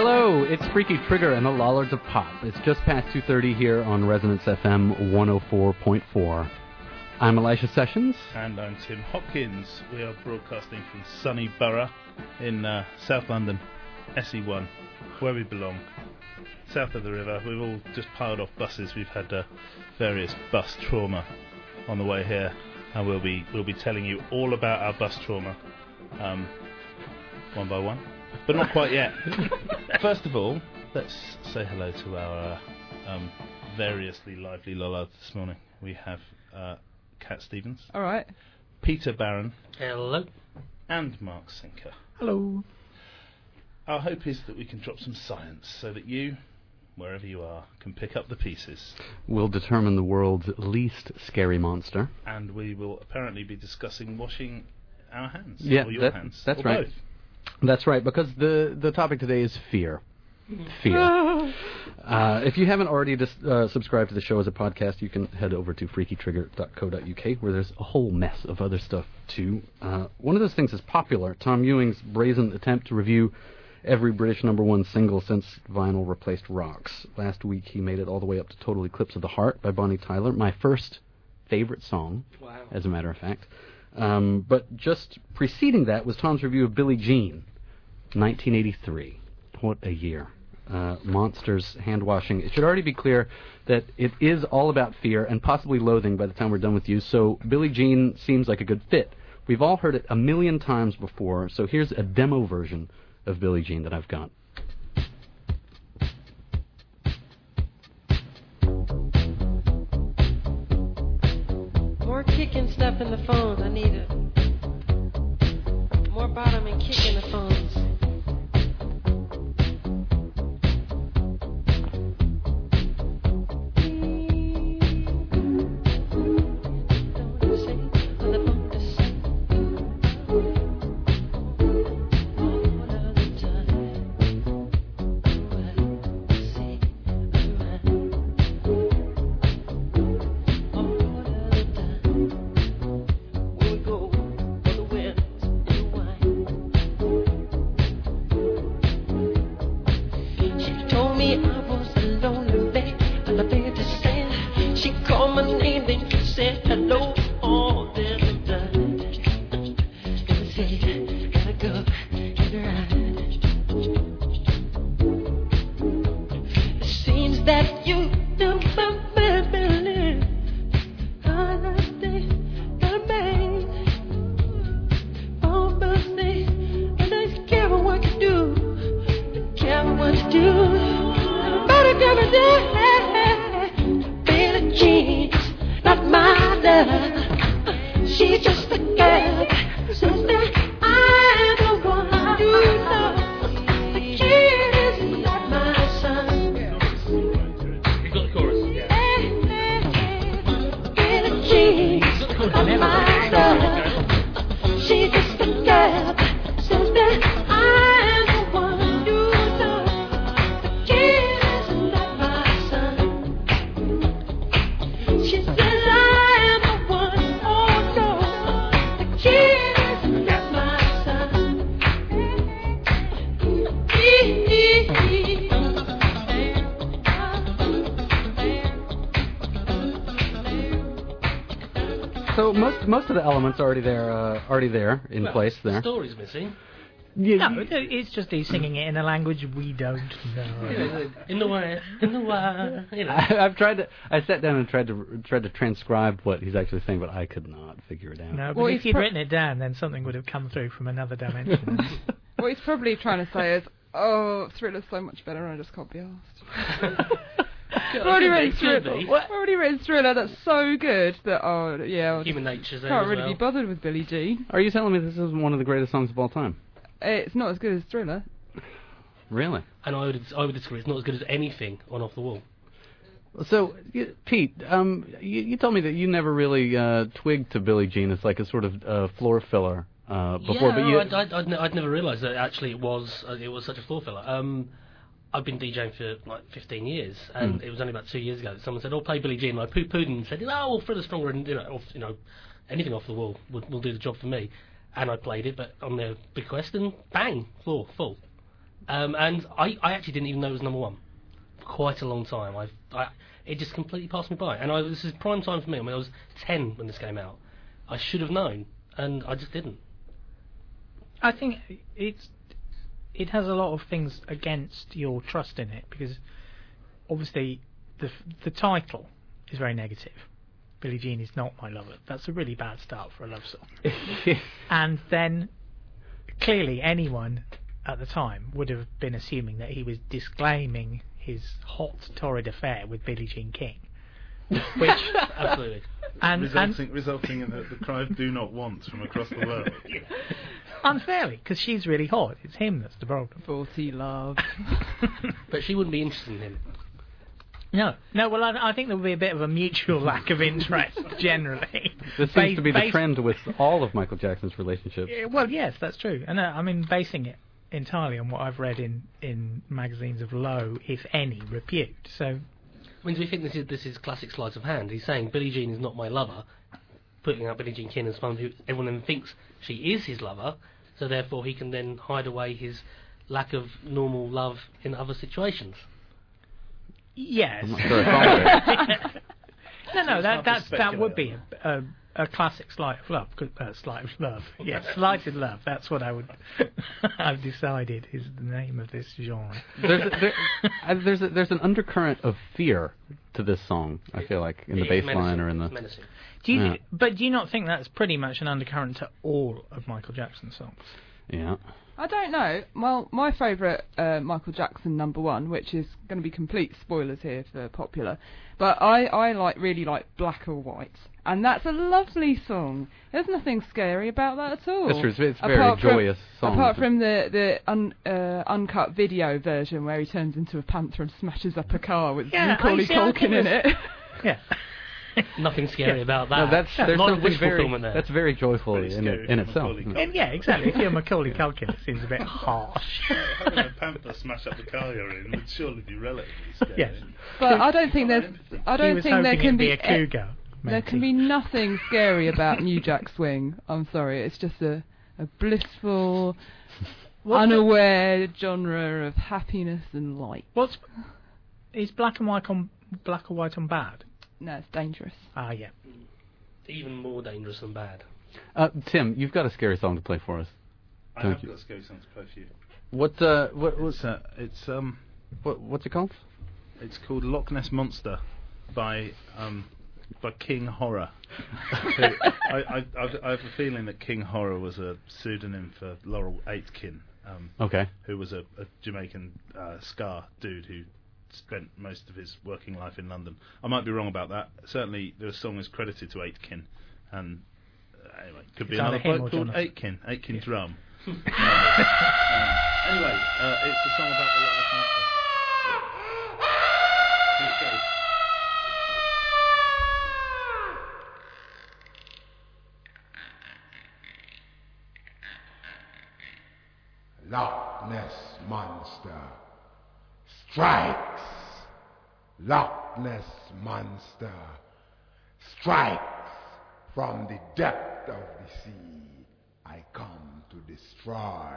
Hello, it's Freaky Trigger and the Lollards of Pop. It's just past 2.30 here on Resonance FM 104.4. I'm Elisha Sessions. And I'm Tim Hopkins. We are broadcasting from sunny Borough in uh, South London, SE1, where we belong. South of the river. We've all just piled off buses. We've had uh, various bus trauma on the way here, and we'll be we'll be telling you all about our bus trauma, um, one by one but not quite yet. First of all, let's say hello to our uh, um, variously lively lollards this morning. We have uh, Cat Stevens, All right. Peter Barron, Hello. and Mark Sinker. Hello. Our hope is that we can drop some science so that you, wherever you are, can pick up the pieces. We'll determine the world's least scary monster. And we will apparently be discussing washing our hands. Yeah, or your that- hands. that's or right. Both. That's right, because the, the topic today is fear. Fear. Uh, if you haven't already dis- uh, subscribed to the show as a podcast, you can head over to freakytrigger.co.uk where there's a whole mess of other stuff too. Uh, one of those things is popular. Tom Ewing's brazen attempt to review every British number one single since vinyl replaced rocks. Last week he made it all the way up to Total Eclipse of the Heart by Bonnie Tyler, my first favorite song, Wow. as a matter of fact. Um, but just preceding that was Tom's review of Billie Jean, 1983. What a year. Uh, monsters, hand washing. It should already be clear that it is all about fear and possibly loathing by the time we're done with you, so Billie Jean seems like a good fit. We've all heard it a million times before, so here's a demo version of Billie Jean that I've got. In the phones. I need it. More bottom and kick in the phones. Said hello. Elements already there, uh, already there in Well, place there. The Story's missing. Yeah, No, it's just he's singing it in a language we don't know. In the way, in the way, you know. I, I've tried to. I sat down and tried to tried to transcribe what he's actually saying, but I could not figure it out. No, but Well, if he's you'd pro- written it down, then something would have come through from another dimension. What he's probably trying to say is, oh, Thriller's so much better and I just can't be asked. I've already Could read be, could Thriller. I've already read Thriller. That's so good that oh yeah, I Human nature's there can't as really well. be bothered with Billie Jean. Are you telling me this is one of the greatest songs of all time? It's not as good as Thriller. Really? And I would, I would disagree. It's not as good as anything on Off the Wall. So, y- Pete, um, you, you told me that you never really uh, twigged to Billie Jean as like a sort of uh, floor filler uh, before, yeah, but no, you. I'd, I'd, I'd, ne- I'd never realised that actually it was uh, it was such a floor filler. Um, I've been DJing for like 15 years, and Mm. it was only about two years ago that someone said, "Oh, play Billie Jean." And I poo-pooed and said, "Oh, well, Thriller's stronger, and you know, off, you know, anything off the wall will, will do the job for me." And I played it, but on their bequest, and bang, floor full. Um, and I, I actually didn't even know it was number one for quite a long time. I, I, it just completely passed me by. And I, this is prime time for me. I mean, I was 10 when this came out. I should have known, and I just didn't. I think it's it has a lot of things against your trust in it because obviously the the title is very negative. Billie Jean is not my lover. That's a really bad start for a love song. and then clearly anyone at the time would have been assuming that he was disclaiming his hot torrid affair with Billie Jean King. Which Absolutely. and, and resulting, resulting in the, the cry of "Do not want" from across the world. unfairly because she's really hot. It's him that's the problem. Forty love. But she wouldn't be interested in him. No, no. Well, I, I think there will be a bit of a mutual lack of interest generally. this seems Based- to be the based- trend with all of Michael Jackson's relationships. Yeah, Well, yes, that's true, and uh, I mean basing it entirely on what I've read in in magazines of low, if any, repute. So when do we think this is this is classic sleight of hand? He's saying Billie Jean is not my lover, putting out Billie Jean King as someone who everyone then thinks she is his lover, so therefore he can then hide away his lack of normal love in other situations. yes, I'm not sure I follow it. no, no, It's that that's that would be a, a, a classic sleight of love, Uh, sleight of love, yes, slighted love. That's what I would. I've decided is the name of this genre. There's a, there, uh, there's a, there's an undercurrent of fear to this song. I feel like in the It's bass line or in the. Menacing. Do you, Yeah. But do you not think that's pretty much an undercurrent to all of Michael Jackson's songs? Yeah. I don't know. Well, my favourite uh, Michael Jackson number one, which is going to be complete spoilers here for popular, but I, I like really like Black or White, and that's a lovely song. There's nothing scary about that at all. That's. It's, it's a very Apart from- joyous song. Apart from the the un, uh, uncut video version where he turns into a panther and smashes up a car with Yeah, Macaulay I see, I think Culkin in it. Yeah. Nothing scary about that. no, that's a there's lot of something wish very there. that's very joyful Very in, it, in itself. Macaulay isn't Culkin. it? yeah, exactly. If you're Macaulay Culkin, it seems a bit harsh. Having a panther smash up the car you're in would surely be relatively scary. Yes. but I don't think there's I don't was think there can be, be a a- cougar. There can be nothing scary about New Jack Swing. I'm sorry, it's just a, a blissful, What's the- unaware genre of happiness and light. What's is black and white on black or white on bad? No, it's dangerous. Ah, yeah. Even more dangerous than bad. Uh, Tim, you've got a scary song to play for us. I Don't have you? got a scary song to play for you. What uh, what, It's, uh, it's um, what what's it called? it's called Loch Ness Monster by um, by King Horror. I, I, I've, I have a feeling that King Horror was a pseudonym for Laurel Aitken, um, Okay. who was a, a Jamaican uh, ska dude who spent most of his working life in London. I might be wrong about that. Certainly, the song is credited to Aitken, and uh, anyway, could be It's another either him bloke or called Jonathan. Aitken, Aitken Drum. Um, anyway, uh, it's a song about the Loch Ness Monster. Here. Loch Ness Monster strikes. Loch Ness Monster strikes from the depth of the sea. I come to destroy.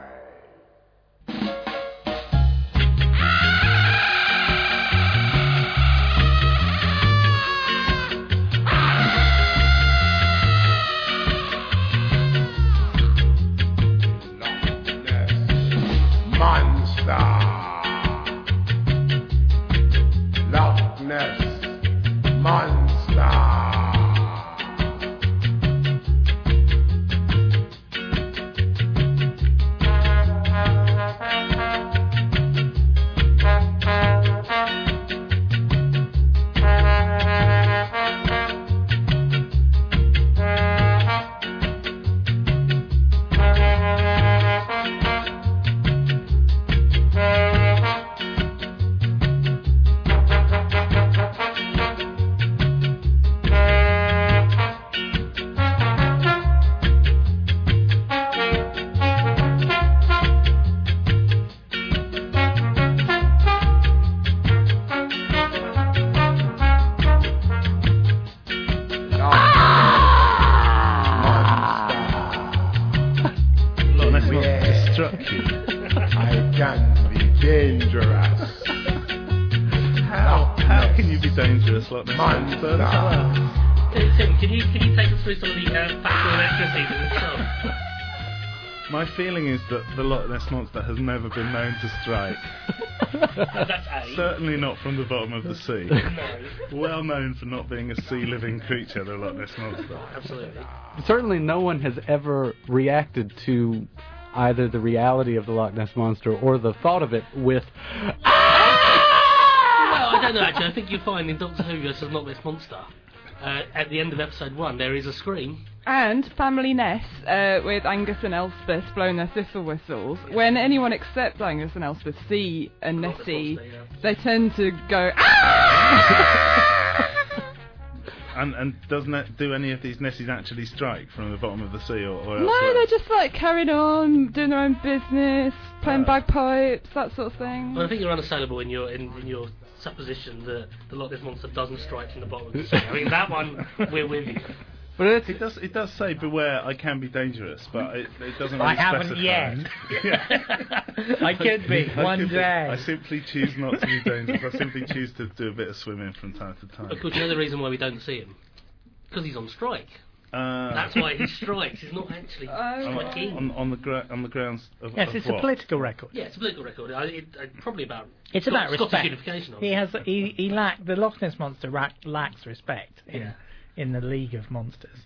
Uh, factual accuracies of this? My feeling is that the Loch Ness Monster has never been known to strike. That's A. Certainly not from the bottom of the sea. No, Well known for not being a sea living creature, the Loch Ness Monster. absolutely. Certainly, no one has ever reacted to either the reality of the Loch Ness monster or the thought of it with. Well, I don't know actually. I think you'll find in Doctor Who versus Loch Ness Monster, uh, at the end of episode one, there is a scream. And Family Ness, uh, with Angus and Elspeth blowing their thistle whistles. When anyone except Angus and Elspeth see a Nessie, Monster, yeah. they tend to go, "Ah!" And and doesn't it, do any of these Nessies actually strike from the bottom of the sea or, or No, elsewhere? they're just like carrying on, doing their own business, playing Right. bagpipes, that sort of thing. Well, I think you're unassailable in your in, in your supposition that the Loch Ness Monster doesn't strike from the bottom of the sea. I mean, that one, we're with you. But it's, It does. It does say beware. I can be dangerous, but it, it doesn't. I Really haven't yet. I could be I one could be- day. I simply choose not to be dangerous. I simply choose to do a bit of swimming from time to time. Of course, you know the reason why we don't see him? Because he's on strike. Uh, That's why he strikes. He's not actually striking. on, on the gra- on the grounds of, Yes, of it's a political record. Yeah, it's a political record. I, it, uh, probably about It's Scot- about Scottish respect. unification. He has he he lack the Loch Ness monster ra- lacks respect in Yeah. in the League of Monsters.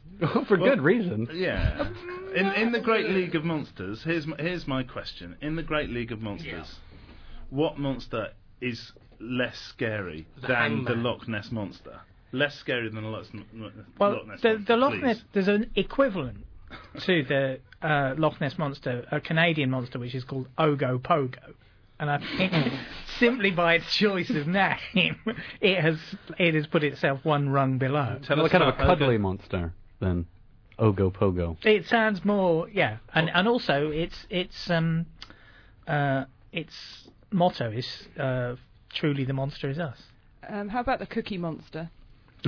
for good reason. Yeah. In in the Great League of Monsters, here's my, here's my question. In the Great League of Monsters, Yeah. what monster is less scary The than the Loch Ness monster? Less scary than the Loch, Loch Well, Loch Ness the, monster. the Loch please. Ness there's an equivalent to the uh, Loch Ness monster, a Canadian monster which is called Ogo Pogo. And I think simply by its choice of name, it has it has put itself one rung below. Tell Well, us kind of a about cuddly Ogo. monster than Ogo Pogo. It sounds more, yeah, and and also its its um uh its motto is uh, truly the monster is us. Um, how about the Cookie Monster?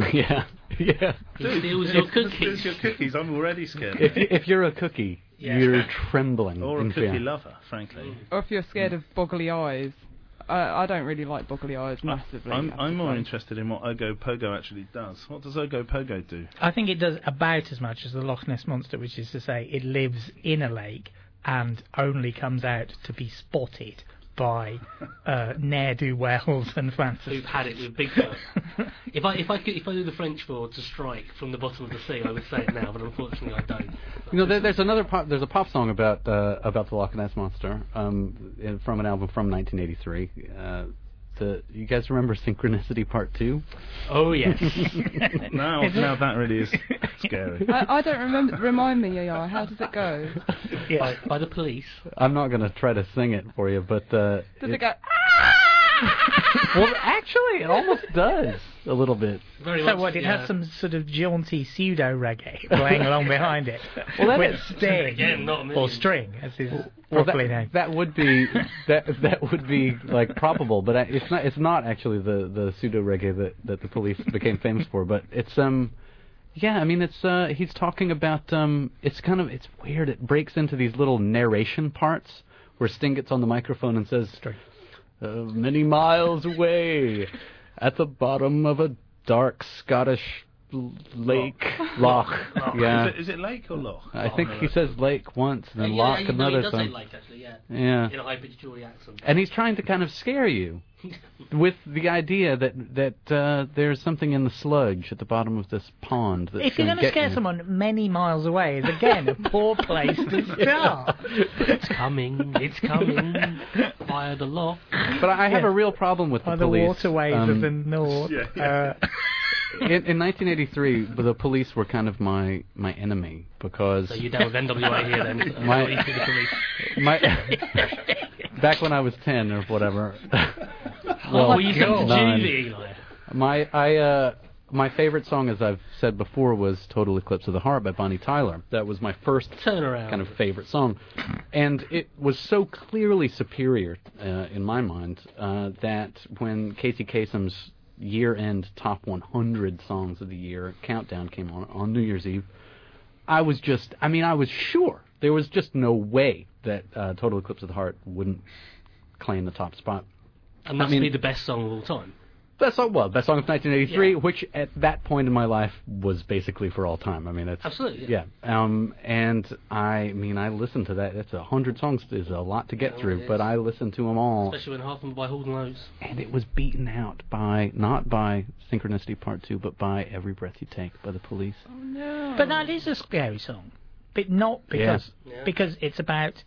yeah, yeah. He steals your cookies. your cookies, I'm already scared. If, you, if you're a cookie, Yeah. you're trembling. or a in cookie fear. lover, frankly. Or if you're scared of boggly eyes. I, I don't really like boggly eyes massively. I'm, I have I'm more say. interested in what Ogo Pogo actually does. What does Ogo Pogo do? I think it does about as much as the Loch Ness monster, which is to say, it lives in a lake and only comes out to be spotted by uh, ne'er do wells and fantasy. Who've had it with Bigfoot. if I if I could if I knew the French for to strike from the bottom of the sea, I would say it now, but unfortunately I don't. You know, there, there's another pop, there's a pop song about uh, about the Loch Ness monster um, in, from an album from 1983. Uh, the, you guys remember Synchronicity Part Two? Oh yes. Now, now that really is scary. I, I don't remember. Remind me, Yaya. How does it go? Yeah. by, by the police. I'm not going to try to sing it for you, but uh, Does it go? Well, actually, it almost does a little bit. Very So much, what? It yeah. has some sort of jaunty pseudo reggae playing along behind it, Well, that with sting Again, not a million. or string, as is Well, properly that, named. that would be that that would be like probable, but I- it's not. It's not actually the the pseudo reggae that that the police became famous for. But it's um, yeah. I mean, it's uh, he's talking about um, it's kind of it's weird. It breaks into these little narration parts where Sting gets on the microphone and says, uh, "Many miles away, at the bottom of a dark Scottish." L- Lake, loch, yeah. Is it, is it lake or loch? I think Oh, he says lake once, and then yeah, loch yeah, you know, another he does say time. like actually, yeah. Yeah. In a high pitched Geordie accent. And he's trying to kind of scare you with the idea that that uh, there's something in the sludge at the bottom of this pond. That's If you're going going to scare someone many miles away, is again a poor place to start. it's coming, it's coming. Via the loch. But I have Yeah. a real problem with By the the police. waterways Um, of the north. yeah, yeah. Uh, in, in 1983, the police were kind of my my enemy because So you're down with NWA here then. My- What do you think of police? my back when I was 10 or whatever. oh, you to Eli. My I uh my favorite song, as I've said before, was "Total Eclipse of the Heart" by Bonnie Tyler. That was my first Turn around. kind of favorite song, and it was so clearly superior uh, in my mind uh, that when Casey Kasem's year-end top 100 songs of the year countdown came on on New Year's Eve, I was just, I mean, I was sure there was just no way that uh, "Total Eclipse of the Heart" wouldn't claim the top spot. And must I mean- be the best song of all time. Best song, well, best song of 1983, Yeah. which at that point in my life was basically for all time. I mean, it's Absolutely, yeah. yeah. Um, and I mean, I listened to that. That's a hundred songs. Is a lot to get Oh, through, but. I listened to them all, Especially when half of them by Hall and Oates. and it was beaten out by not by Synchronicity Part Two, but by Every Breath You Take by the Police. Oh no! But that is a scary song, but not because Yeah. because it's about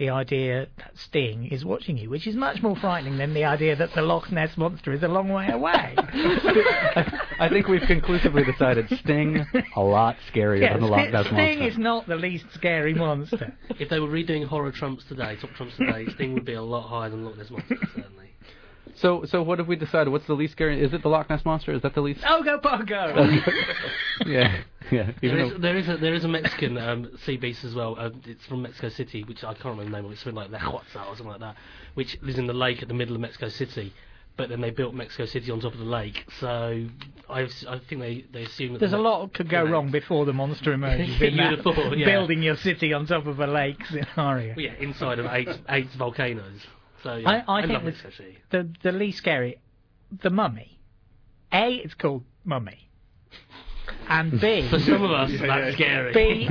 the idea that Sting is watching you, which is much more frightening than the idea that the Loch Ness monster is a long way away. I think we've conclusively decided Sting a lot scarier yeah, than the Loch Ness Sting monster. Sting is not the least scary monster. If they were redoing horror trumps today, top trumps today, Sting would be a lot higher than Loch Ness Monster, certainly. So, so what have we decided? What's the least scary? Is it the Loch Ness monster? Is that the least? Oh, go Pogo! yeah, yeah. There is, though- there is a there is a Mexican um, sea beast as well. Um, it's from Mexico City, which I can't remember the name of. it. It's something like La Huatzal or something like that, which lives in the lake at the middle of Mexico City. But then they built Mexico City on top of the lake, so I, I think they, they assume that There's the a Me- lot could go Yeah. wrong before the monster emerges in that thought, yeah. building your city on top of a lake scenario. Well, yeah, inside of eight eight volcanoes. So yeah, I, I think love the, Mexico the the least scary, the mummy. A, it's called mummy, and B, For some of us, that's scary. B,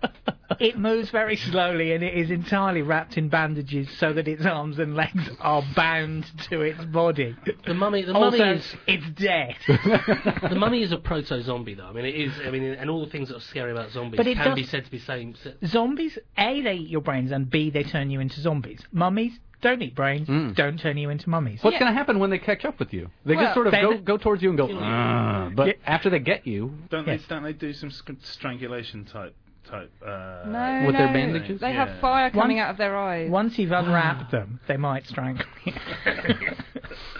it moves very slowly and it is entirely wrapped in bandages so that its arms and legs are bound to its body. The mummy, the mummy Also, is it's dead. the mummy is a proto zombie though. I mean, it is. I mean, and all the things that are scary about zombies But it can be said to be same. Zombies, A, they eat your brains, and B, they turn you into zombies. Mummies don't eat brains, Mm. don't turn you into mummies. What's going to happen when they catch up with you? They Well, just sort of go go towards you and go, "Ah," but Yeah. after they get you, Don't Yes. they? Don't they do some strangulation type type? Uh, No, With their no, bandages? They Yeah. have fire coming Once- out of their eyes. Once you've unwrapped them, they might strangle you.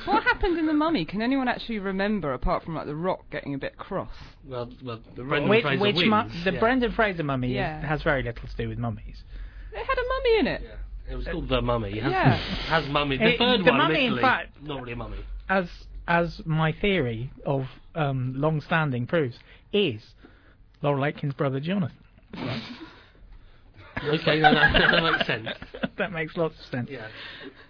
What happened in the Mummy? Can anyone actually remember, apart from like the Rock getting a bit cross? Well, well, the Brendan which Fraser which wins. mu- the yeah. Brendan Fraser mummy is- has very little to do with mummies. It had a mummy in it. It was called the Mummy. Has, Yeah. has mummy. The It- third the one, Mummy, in fact- not really a mummy. As as my theory of um, long-standing proves, is Laurel Aitken's brother Jonathan. Okay, no, no, that makes sense. that makes lots of sense. Yeah.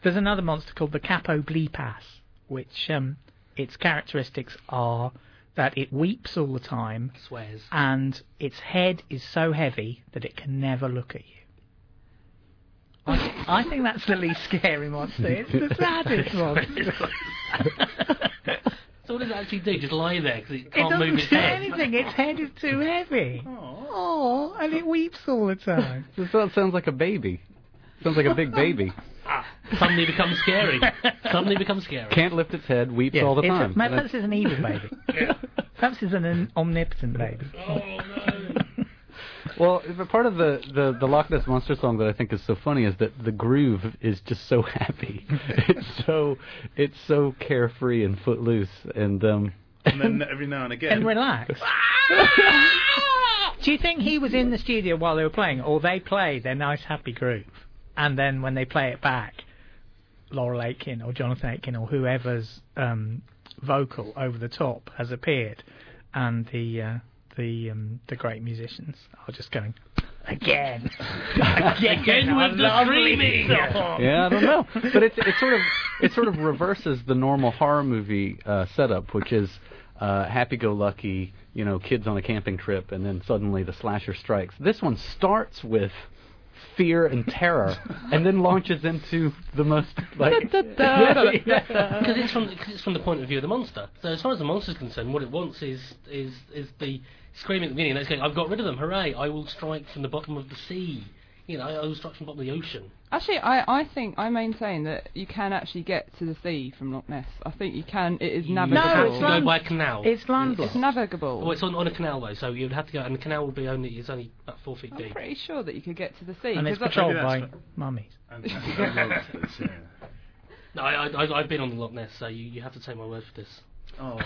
There's another monster called the Catoblepas, which um, its characteristics are that it weeps all the time Swears. and its head is so heavy that it can never look at you. I, I think that's the least scary monster. It's the saddest monster. so what does it actually do? Just lie there because it It can't doesn't move its do head. anything. Its head is too heavy. Oh, and it weeps all the time. this sounds sounds like a baby. Sounds like a big baby. Ah, suddenly becomes scary. suddenly becomes scary. Can't lift its head, weeps Yes, all the it's a- time. maybe perhaps it's an evil baby. Perhaps it's an, an omnipotent baby. Oh no. Well, but part of the, the, the Loch Ness Monster song that I think is so funny is that the groove is just so happy. it's so it's so carefree and footloose, and um, And then every now and again, and relax. Do you think he was in the studio while they were playing, or they play their nice happy groove, and then when they play it back, Laurel Aitken or Jonathan Aitken or whoever's um, vocal over the top has appeared, and the uh, the um, the great musicians are just going again, again, Again with the lovely screaming." song." yeah, I don't know. But it it sort of it sort of reverses the normal horror movie uh, setup, which is uh, happy-go-lucky, you know, kids on a camping trip, and then suddenly the slasher strikes. This one starts with fear and terror, and then launches into the most like Because it's from cause it's from the point of view of the monster. So as far as the monster's concerned, what it wants is is is the screaming at the beginning. Let's go. I've got rid of them. Hooray! I will strike from the bottom of the sea. You know, I will strike from the bottom of the ocean. Actually, I, I think I maintain that you can actually get to the sea from Loch Ness. I think you can. It is navigable. have it's to go by a canal. It's landlocked. It's navigable. Oh, it's on, on a canal though, so you'd have to go, and the canal will be only it's only about four feet deep. I'm pretty sure that you could get to the sea. and it's 'cause I- patrolled Maybe by that's mummies. and, and lobsters, yeah. No, I, I, I've been on the Loch Ness, so you, you have to take my word for this. Oh,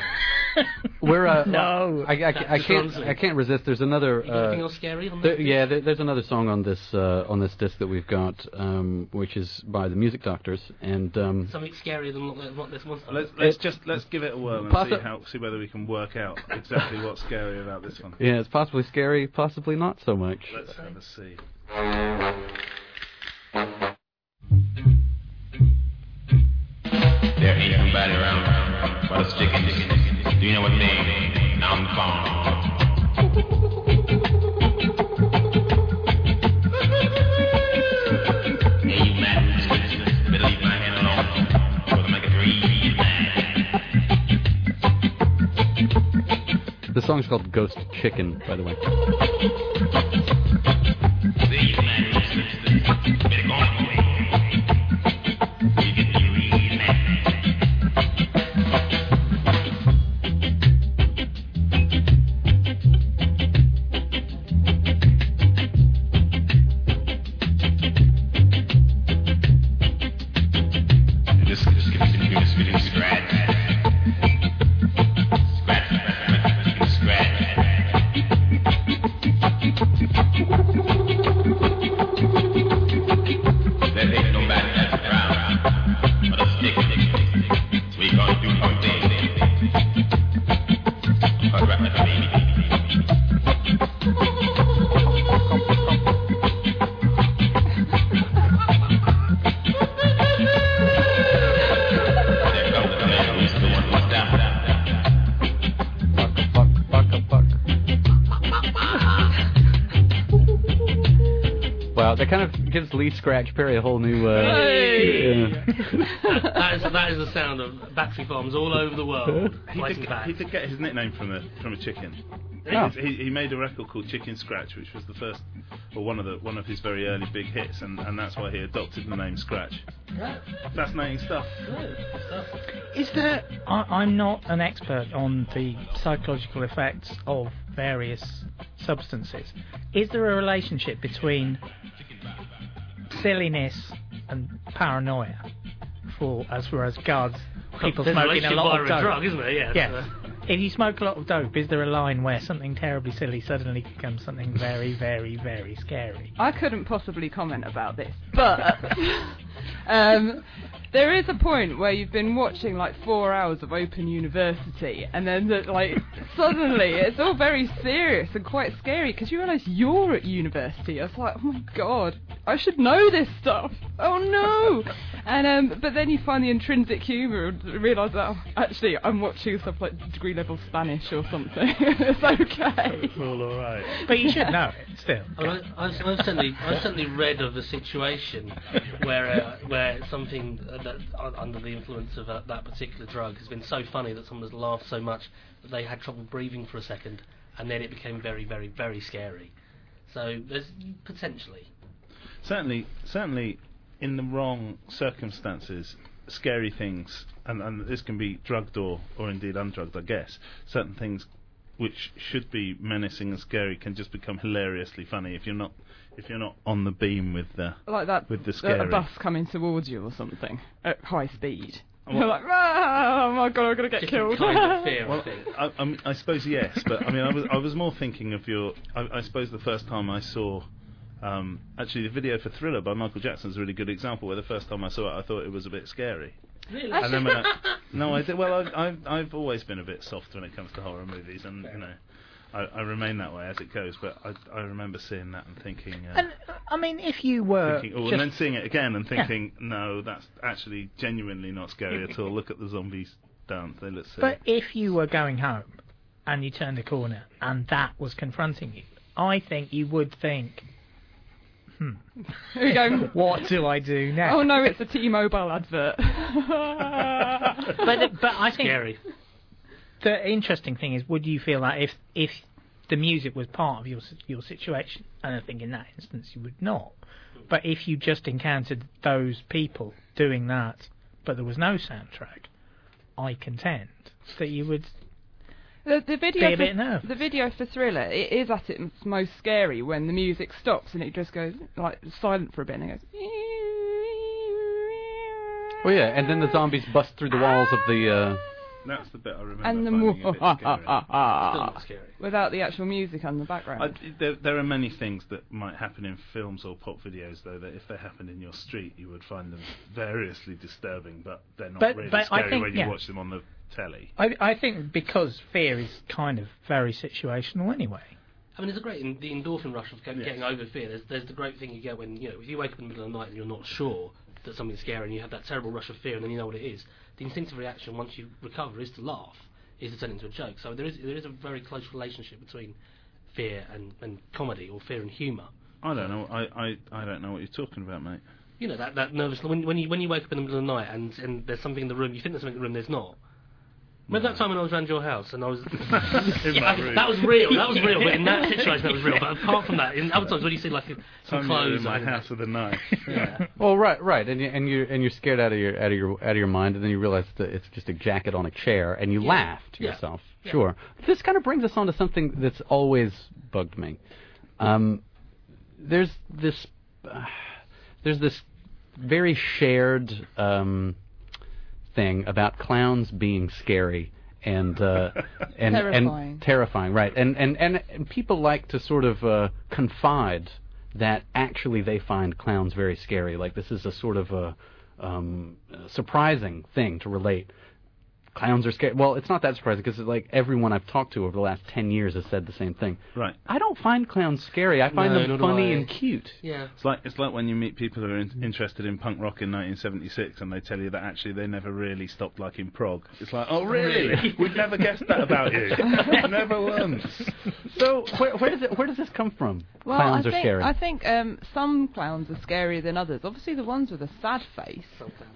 we're uh, No. I, I, I, That's can't. I can't resist. There's another. You got anything Uh, else scary on there, yeah, there, there's another song on this uh, on this disc that we've got, um, which is by the Music Doctors, and um, Something scarier than what this Loch Ness let's let's It- just let's give it a whirl and Possi- see how see whether we can work out exactly what's scary about this one. yeah, it's possibly scary, possibly not so much. Let's have a see. I make it real mad. The song's called Ghost Chicken, by the way. Wow, that kind of gives Lee Scratch Perry a whole new. Uh, yeah. that, that is that is the sound of battery farms all over the world. He fighting did, back. he did get his nickname from a from a chicken. Oh. He, he made a record called Chicken Scratch, which was the first, or one of the one of his very early big hits, and, and that's why he adopted the name Scratch. Fascinating stuff. Is there? I, I'm not an expert on the psychological effects of various substances. Is there a relationship between silliness and paranoia? For as far as regards people There's a smoking a relationship lot of a dope. drug, isn't there? Yeah. Yes. Uh, If you smoke a lot of dope, is there a line where something terribly silly suddenly becomes something very, very, very scary? I couldn't possibly comment about this, but um, there is a point where you've been watching like four hours of Open University, and then the, like suddenly it's all very serious and quite scary because you realise you're at university. I was like, oh my god, I should know this stuff. Oh no! And um, but then you find the intrinsic humour and realise that oh, actually I'm watching stuff like degree level Spanish or something. it's okay. It's all alright. But you should know it still. I mean, I- I've, I've certainly, I've certainly read of a situation where, uh, where something uh, that under the influence of uh, that particular drug has been so funny that someone has laughed so much that they had trouble breathing for a second, and then it became very, very, very scary. So there's potentially. certainly, certainly, in the wrong circumstances, scary things, and, and this can be drugged or, or indeed undrugged, I guess. Certain things which should be menacing and scary can just become hilariously funny if you're not if you're not on the beam with the like that with the scary. a bus coming towards you or something at high speed. Oh, You're like, ah, oh my god, I'm gonna get killed. kind of fear, I Well, think. I, I, mean, I suppose yes, but I mean, I was I was more thinking of your. I, I suppose the first time I saw, um, actually, the video for Thriller by Michael Jackson is a really good example. Where the first time I saw it, I thought it was a bit scary. Really? And then when I, no, I did. Well, I've, I've I've always been a bit soft when it comes to horror movies, and you know, I, I remain that way as it goes. But I I remember seeing that and thinking. Uh, And I mean, if you were Thinking, oh, just and then seeing it again and thinking, no, that's actually genuinely not scary at all. Look at the zombies dance; they look silly. But if you were going home and you turned a corner and that was confronting you, I think you would think, hmm, you go, what do I do now? oh no, it's a T-Mobile advert. But but I think Scary. The interesting thing is, would you feel that if if the music was part of your si- your situation, and I think in that instance you would not. But if you just encountered those people doing that, but there was no soundtrack, I contend that you would the, the video Be a for, bit nervous. the video for Thriller, it is at its most scary when the music stops and it just goes like silent for a bit and it goes. Oh yeah, and then the zombies bust through the walls of the. Uh, That's the bit I remember. And the finding more a bit scary. Still not scary. without the actual music on the background. I, there, there are many things that might happen in films or pop videos, though, that if they happened in your street, you would find them variously disturbing, but they're not But- really but scary think- when you yeah. watch them on the telly. I, I think because fear is kind of very situational anyway. I mean, there's a great in, the endorphin rush of get, Yes. getting over fear. There's, there's the great thing you get when you know if you wake up in the middle of the night and you're not sure, that something's scary and you have that terrible rush of fear and then you know what it is, the instinctive reaction once you recover is to laugh, is to turn into a joke. So there is there is a very close relationship between fear and, and comedy or fear and humour. I don't know. I, I, I don't know what you're talking about, mate. You know that that nervous when when you when you wake up in the middle of the night and and there's something in the room, you think there's something in the room, there's not. Remember that time when I was around your house and I was In Yeah, my that- room. that was real. That was real. But in that situation, that was real. But apart from that, in other times when you see like some Time you clothes in my or- house with a knife. yeah. Well, right, right, and you, and you and you're scared out of your out of your out of your mind, and then you realize that it's just a jacket on a chair, and you Yeah. laugh to Yeah. yourself. Yeah. Sure. This kind of brings us on to something that's always bugged me. Um, there's this uh, there's this very shared um, thing about clowns being scary and uh, and Terrifying. and terrifying, right? And, and and and people like to sort of uh, confide that actually they find clowns very scary. Like this is a sort of a um, surprising thing to relate. Clowns are scary. Well, it's not that surprising because like everyone I've talked to over the last ten years has said the same thing. Right. I don't find clowns scary. I find No, them funny and cute. Yeah. It's like it's like when you meet people who are in, interested in punk rock in 1976 and they tell you that actually they never really stopped liking prog. It's like, oh really? Really? We'd never guessed that about you. never once. So where, where does it where does this come from? Well, clowns I are think, scary. I think um, some clowns are scarier than others. Obviously, the ones with a sad face.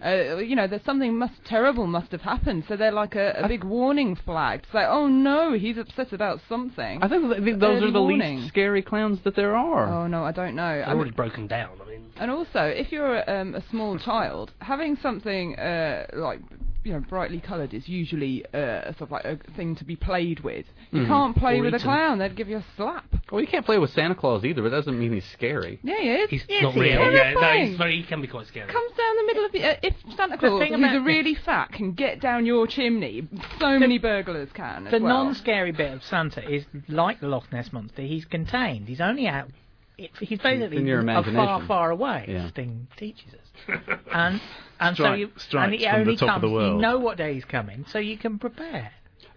Uh, you know, there's something must terrible must have happened, so they're like a, a big warning flag to say, "Oh no, he's upset about something." I think th- th- those Early are the warning. least scary clowns that there are. Oh no, I don't know. They're I mean- already broken down. I mean, and also, if you're um, a small child, having something uh, like you know brightly coloured is usually uh, sort of like a thing to be played with. You Mhm. can't play Or with a clown; they'd give you a slap. Well, you can't play with Santa Claus either, but that doesn't mean he's scary. Yeah, he is. he's Yes, not he real. Yeah, no, he's very. He can be quite scary. comes down the middle of the. Uh, if Santa Claus, thing who's about- a really fat, can get down your chimney, so many burglars can. As The well. non-scary bit of Santa is like the Loch Ness monster. He's contained. He's only out. It, he's basically in your a far, far away. Yeah. Sting teaches us, and and so you and he only comes. You know what day he's coming, so you can prepare.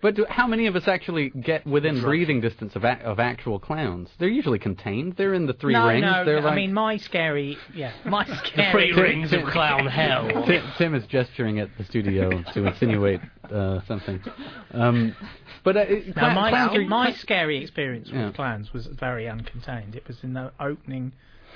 But do, how many of us actually get within breathing distance of a, of actual clowns? They're usually contained. They're in the three no, rings. no. They're I like mean, my scary. Yeah, my The scary. three rings of clown hell. Tim, Tim is gesturing at the studio to insinuate uh, something. Um, but uh, it- No, my, clowns are my scary experience with Yeah. clowns was very uncontained. It was in the opening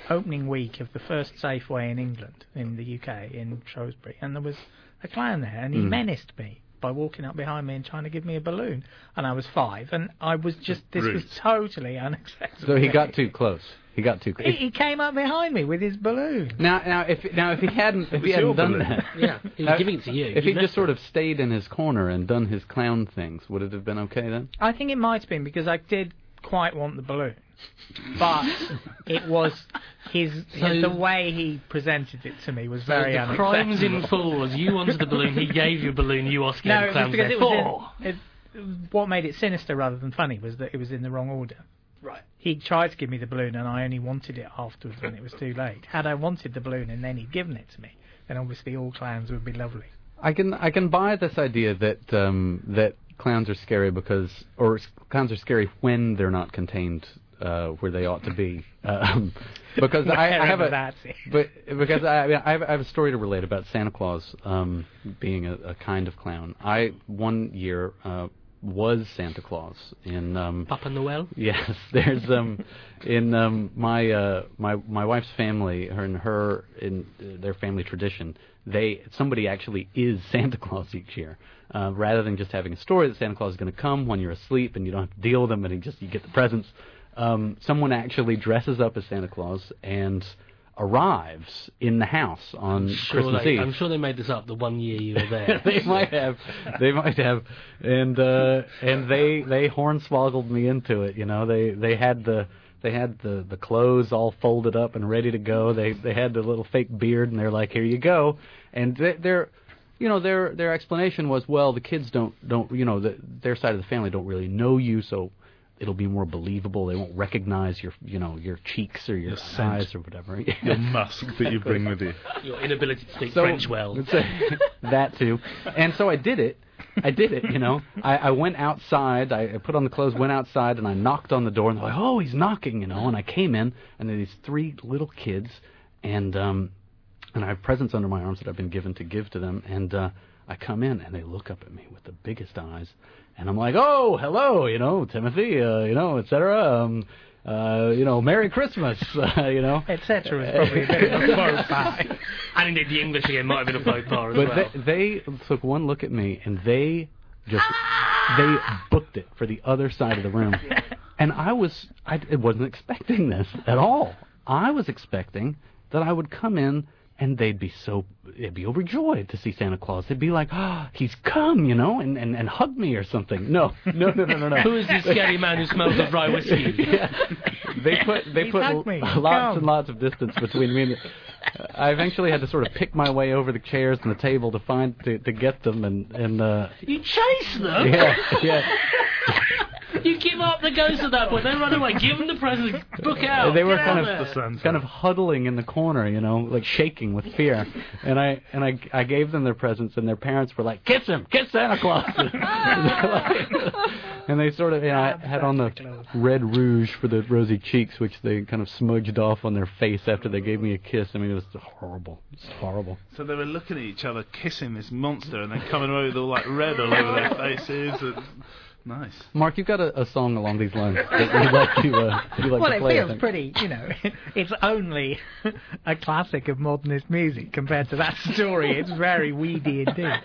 opening week of the first Safeway in England, in the UK, in Shrewsbury, and there was a clown there, and he Mm. menaced me by walking up behind me and trying to give me a balloon. And I was five, and I was just this was totally unacceptable. So he got too close. He got too close. He, he came up behind me with his balloon. Now, now, if now if he hadn't if he hadn't done balloon. that, Yeah, he was uh, giving it to you. If he just messed sort of stayed in his corner and done his clown things, would it have been okay then? I think it might have been because I did quite want the balloon, but it was his, So- his the way he presented it to me was So very the unacceptable. crimes in full was you wanted the balloon, he gave you a balloon, you are no, scared it was clowns because it was in, it, what made it sinister rather than funny was that it was in the wrong order. Right. He tried to give me the balloon and I only wanted it afterwards when it was too late. Had I wanted the balloon and then he'd given it to me, then obviously all clowns would be lovely. I can I can buy this idea that um, that clowns are scary because or clowns are scary when they're not contained uh, where they ought to be. Um, because I, I have a that's but because I, I, have, I have a story to relate about Santa Claus um, being a, a kind of clown. I one year uh, was Santa Claus in um, Papa Noel. Yes, there's um in um my uh my my wife's family, her and her in uh, their family tradition, they somebody actually is Santa Claus each year. Uh, rather than just having a story that Santa Claus is going to come when you're asleep and you don't have to deal with him and he just you get the presents. Um, someone actually dresses up as Santa Claus and arrives in the house on Sure Christmas they, Eve. I'm sure they made this up the one year you were there. they might have, they might have, and uh, and they they hornswoggled me into it. You know, they they had the they had the the clothes all folded up and ready to go. They they had the little fake beard, and they're like, here you go. And they, they're, you know, their their explanation was, well, the kids don't don't you know the, their side of the family don't really know you, so. It'll be more believable. They won't recognize your, you know, your cheeks or your Your scent. eyes or whatever. Your musk that you bring with you. Your inability to speak So- French well. that too. And so I did it. I did it, you know. I, I went outside, I I put on the clothes, went outside, and I knocked on the door, and they're like, oh, he's knocking, you know. And I came in, and there were these three little kids, and um, and I have presents under my arms that I've been given to give to them, and uh, I come in and they look up at me with the biggest eyes, and I'm like, oh, hello, you know, Timothy, uh, you know, etc. Um, uh, you know, Merry Christmas, uh, you know. Etc. is probably a bit of a pas. And indeed, the English again might have been a faux pas as But well. they, they took one look at me and they just they booked it for the other side of the room, and I was I, I wasn't expecting this at all. I was expecting that I would come in and they'd be so they'd be overjoyed to see Santa Claus. They'd be like, "Oh, he's come," you know, and, and, and hug me or something. No, no, no, no, no, no. Who is this scary man who smells of rye whiskey? yeah. They put they He's put hugged me. lots Come. and lots of distance between me and. I eventually had to sort of pick my way over the chairs and the table to find to, to get them and and uh, You chase them? yeah yeah You give up the ghost at that point. They run away. Give them the present. Book out. they were Get kind out of there. Santa. kind of huddling in the corner, you know, like shaking with fear. And I and I I gave them their presents, and their parents were like, "Kiss him, kiss Santa Claus." and they sort of, you know, I had on the red rouge for the rosy cheeks, which they kind of smudged off on their face after they gave me a kiss. I mean, it was horrible. It was horrible. So they were looking at each other, kissing this monster, and then coming away with all like red all over their faces. And... Nice. Mark, you've got a, a song along these lines that you'd like to, uh, you'd like well, to it play. I feels pretty, you know, it's only a classic of modernist music compared to that story. It's very weedy indeed.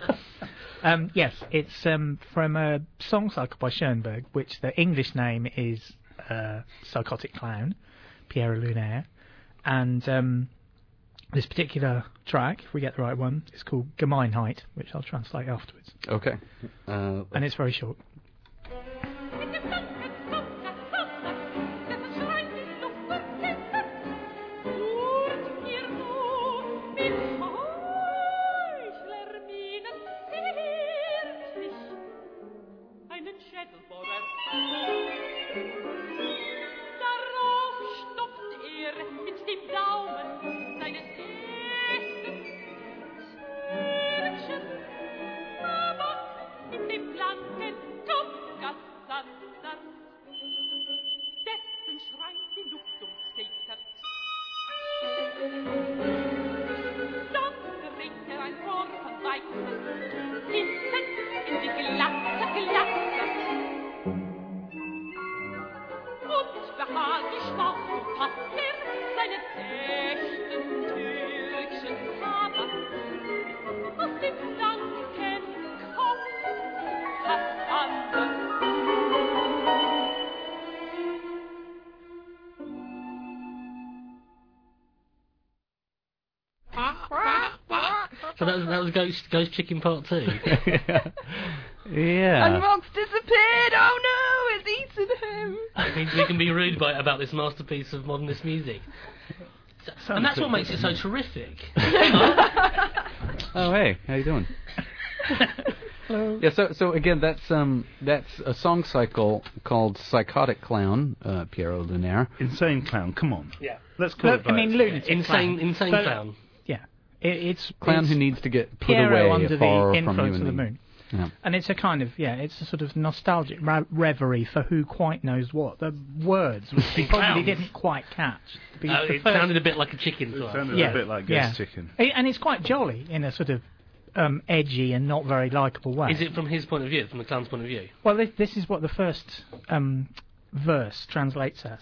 Um, yes, it's um, from a song cycle by Schoenberg, which the English name is uh, Psychotic Clown, Pierrot Lunaire. And um, this particular track, if we get the right one, is called Gemeinheit, which I'll translate afterwards. Okay. Uh, And it's very short. Ha ha ha! So that was, that was Ghost, Ghost Chicken Part 2. yeah. And yeah. Mark's disappeared. Oh no, it's eaten him. It means we can be rude by, about this masterpiece of modernist music. So- and that's what makes it so terrific. Oh, hey, how you doing? Hello. Yeah, so so again, that's um that's a song cycle called Psychotic Clown, uh, Pierrot Lunaire. Insane clown. Come on. Yeah. Let's call Look, it. by I mean, its- lunatic Insane, clown. insane But- clown. Yeah, it, it's Clown it's who needs to get put Pierrot away under far the from influence and of the moon. Yeah. And it's a kind of yeah, it's a sort of nostalgic ra- reverie for who quite knows what. The words which we probably didn't quite catch. Because Uh, it first- sounded a bit like a chicken to It us. sounded yeah, a bit like Ghost yeah. Chicken. And it's quite jolly in a sort of um, edgy and not very likable way. Is it from his point of view, from the clown's point of view? Well, this, this is what the first um, verse translates as.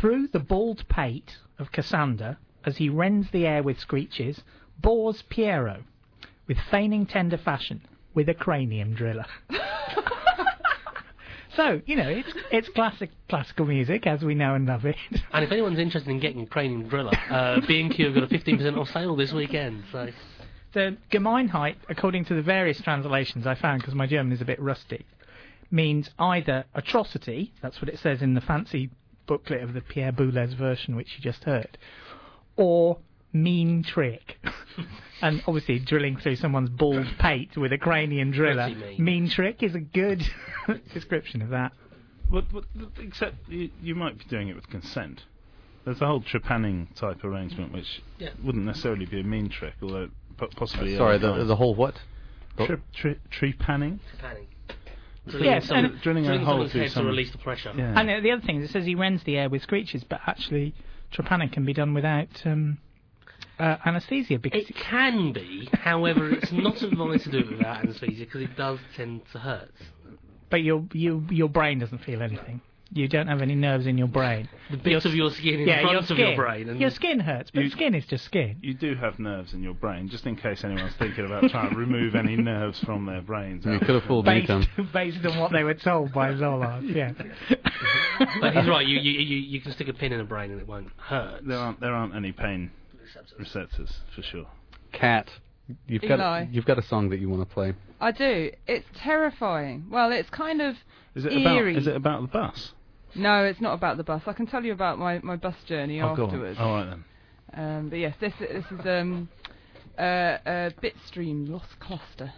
Through the bald pate of Cassander, as he rends the air with screeches, bores Pierrot, with feigning tender fashion, with a cranium driller. so, you know, it's, it's classic classical music, as we know and love it. And if anyone's interested in getting a Cranium Driller, uh, B&Q have got a 15% off sale this weekend. So The Gemeinheit, according to the various translations I found, because my German is a bit rusty, means either atrocity, that's what it says in the fancy booklet of the Pierre Boulez version, which you just heard, or mean trick. and obviously, drilling through someone's bald pate with a cranium driller, Pretty mean. trick is a good description of that. What, what, except you, you might be doing it with consent. There's a whole trepanning type arrangement, which Yeah. wouldn't necessarily be a mean trick, although po- possibly. Sorry, the the whole what? Tri- tri- tree panning. panning. Yes, someone- and- Drilling a hole through head to release the pressure. Yeah. And uh, the other thing is, it says he rends the air with screeches, but actually, trepanning can be done without um, uh, anaesthesia because It can be, however, it's not advised to do it without anaesthesia because it does tend to hurt. but your you, your brain doesn't feel anything. You don't have any nerves in your brain. The bits of your skin in yeah, front your of your brain. And Your skin hurts, but You- skin is just skin. You do have nerves in your brain, just in case anyone's thinking about trying to remove any nerves from their brains. You could have fooled me, Based, Tom. based on what they were told by Zola. Yeah. But he's right. You, you you you can stick a pin in a brain and it won't hurt. There aren't there aren't any pain Receptors. receptors for sure. Cat, you've got Eli. you've got a song that you want to play. I do. It's terrifying. Well, it's kind of Is it about eerie. is it about the bus? No, it's not about the bus. I can tell you about my, my bus journey Oh, go on. afterwards. All right then. Um, but yes, this this is um, uh, uh, Bitstream Lost Cluster.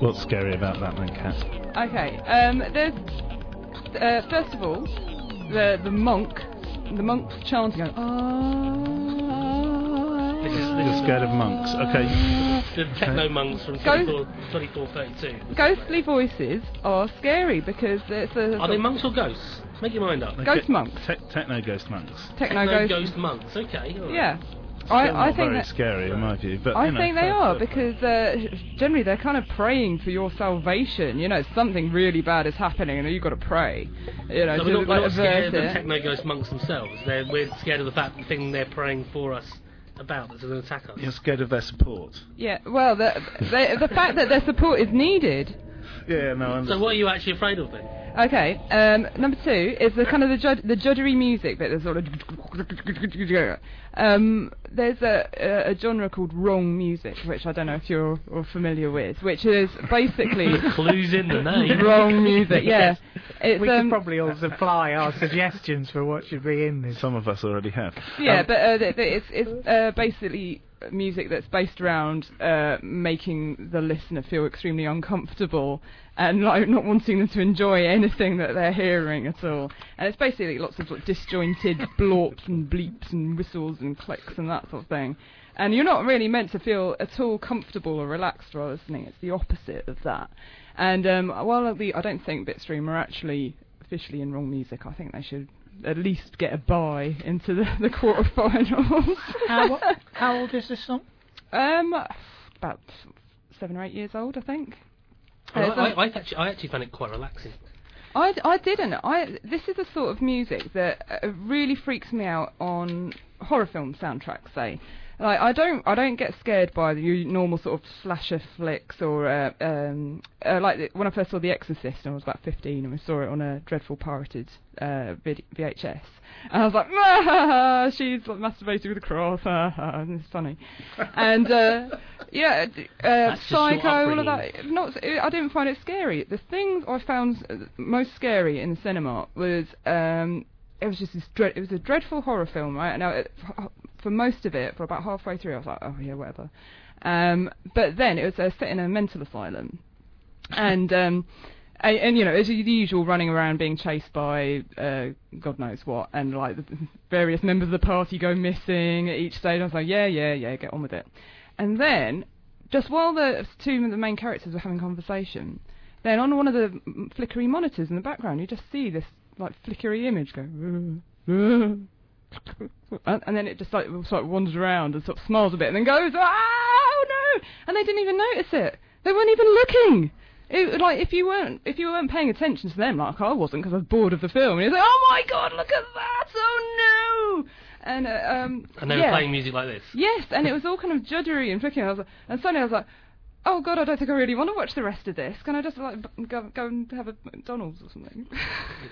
What's what's scary about that then, Cat? Okay. Um, there's uh, first of all the the monk, the monks chanting. Going, ah. This is- You're scared of monks. Okay. the techno monks from Go- 24, 2432. Ghostly voices are scary because it's a Are they monks or ghosts? Make your mind up. Ghost monks. Te- techno ghost monks. techno Techno ghost. ghost monks. Okay. all right. Yeah. Still I, I think very that, scary in my view, but I you know, think they fair- are fair- because uh, generally they're kind of praying for your salvation. You know, something really bad is happening, and you've got to pray. You know, So we're not, we're not scared of the it. techno ghost monks themselves. They're, we're scared of the fact the thing they're praying for us about that's going to attack us. You're scared of their support. Yeah, well, the, the the fact that their support is needed. Yeah, no. I'm So what are you actually afraid of then? Okay, um, number two is the kind of the jud- the juddery music bit. There's sort of um, there's a, a, a genre called wrong music, which I don't know if you're or familiar with, which is basically Clues in the name. wrong music. Yeah, it's we could um, probably all supply our suggestions for what should be in this. Some of us already have. Yeah, Um, but uh, th- th- it's it's uh, basically music that's based around uh, making the listener feel extremely uncomfortable and like not wanting them to enjoy anything that they're hearing at all. And it's basically lots of sort of disjointed blorps and bleeps and whistles and clicks and that sort of thing. And you're not really meant to feel at all comfortable or relaxed while listening. It's the opposite of that. And um, while the, I don't think Bitstream are actually officially in wrong music, I think they should at least get a bye into the, the quarterfinals. How, how old is this song? um, about seven or eight years old, I think. I, I, I, actually, I actually found it quite relaxing. I, I didn't. I this is the sort of music that uh, really freaks me out on horror film soundtracks. Say, like I don't I don't get scared by the normal sort of slasher flicks or uh, um, uh, like when I first saw The Exorcist and I was about 15 and we saw it on a dreadful pirated uh, VHS and I was like, ah, she's like masturbating with a cross, ah, and it's funny. and uh, yeah, uh, That's just your Psycho, all of that. Not, I didn't find it scary. The thing I found uh, most scary in the cinema was um, it was just this dread. It was a dreadful horror film, right? Now, it, for, most of it, for about halfway through, I was like, oh yeah, whatever. Um, but then it was uh, set in a mental asylum, and um, and, and you know, it's the usual running around being chased by uh, God knows what, and like the various members of the party go missing at each stage. I was like, yeah, yeah, yeah, get on with it. And then, just while the two of the main characters were having conversation, then on one of the flickery monitors in the background, you just see this like flickery image go. And, and then it just like sort of wanders around and sort of smiles a bit and then goes, oh no! And they didn't even notice it. They weren't even looking. It, like if you weren't if you weren't paying attention to them, like I wasn't because I was bored of the film. And you're like, oh my god, look at that! Oh no! And uh, um, And they yeah. were playing music like this. Yes, and it was all kind of juddery and flicking. I was like, and suddenly I was like, oh god, I don't think I really want to watch the rest of this. Can I just like go go and have a McDonald's or something?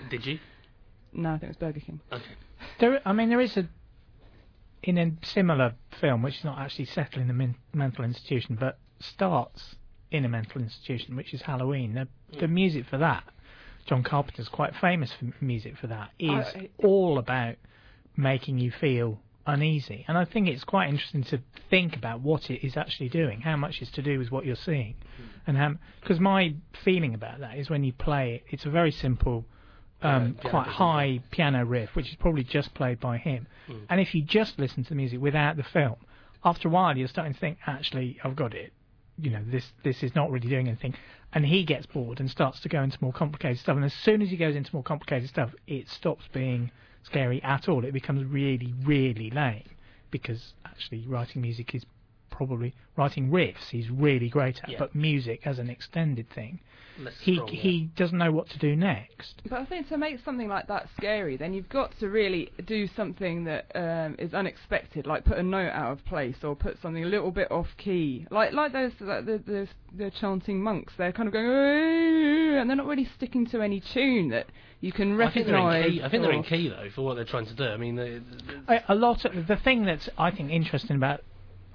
Did you? no, I think it was Burger King. Okay. There, I mean, there is a in a similar film, which is not actually set in a men- mental institution, but starts in a mental institution, which is Halloween. The, the mm. music for that, John Carpenter's quite famous for music for that, oh, is I- all about making you feel uneasy. And I think it's quite interesting to think about what it is actually doing, how much is to do with what you're seeing, mm. and how. Because my feeling about that is when you play it, it's a very simple. Um, quite high piano riff, which is probably just played by him. Mm. And if you just listen to the music without the film, after a while you're starting to think, actually, I've got it. You know, this this is not really doing anything. And he gets bored and starts to go into more complicated stuff. And as soon as he goes into more complicated stuff, it stops being scary at all. It becomes really, really lame because actually writing music is probably writing riffs. He's really great at, Yeah. but music as an extended thing, Less he strong, yeah. he doesn't know what to do next. But I think to make something like that scary, then you've got to really do something that um, is unexpected, like put a note out of place or put something a little bit off key, like like those like the, the the chanting monks. They're kind of going, and they're not really sticking to any tune that you can I think recognise. I think they're in key though for what they're trying to do. I mean, they, they, a, a lot of the thing that's I think interesting about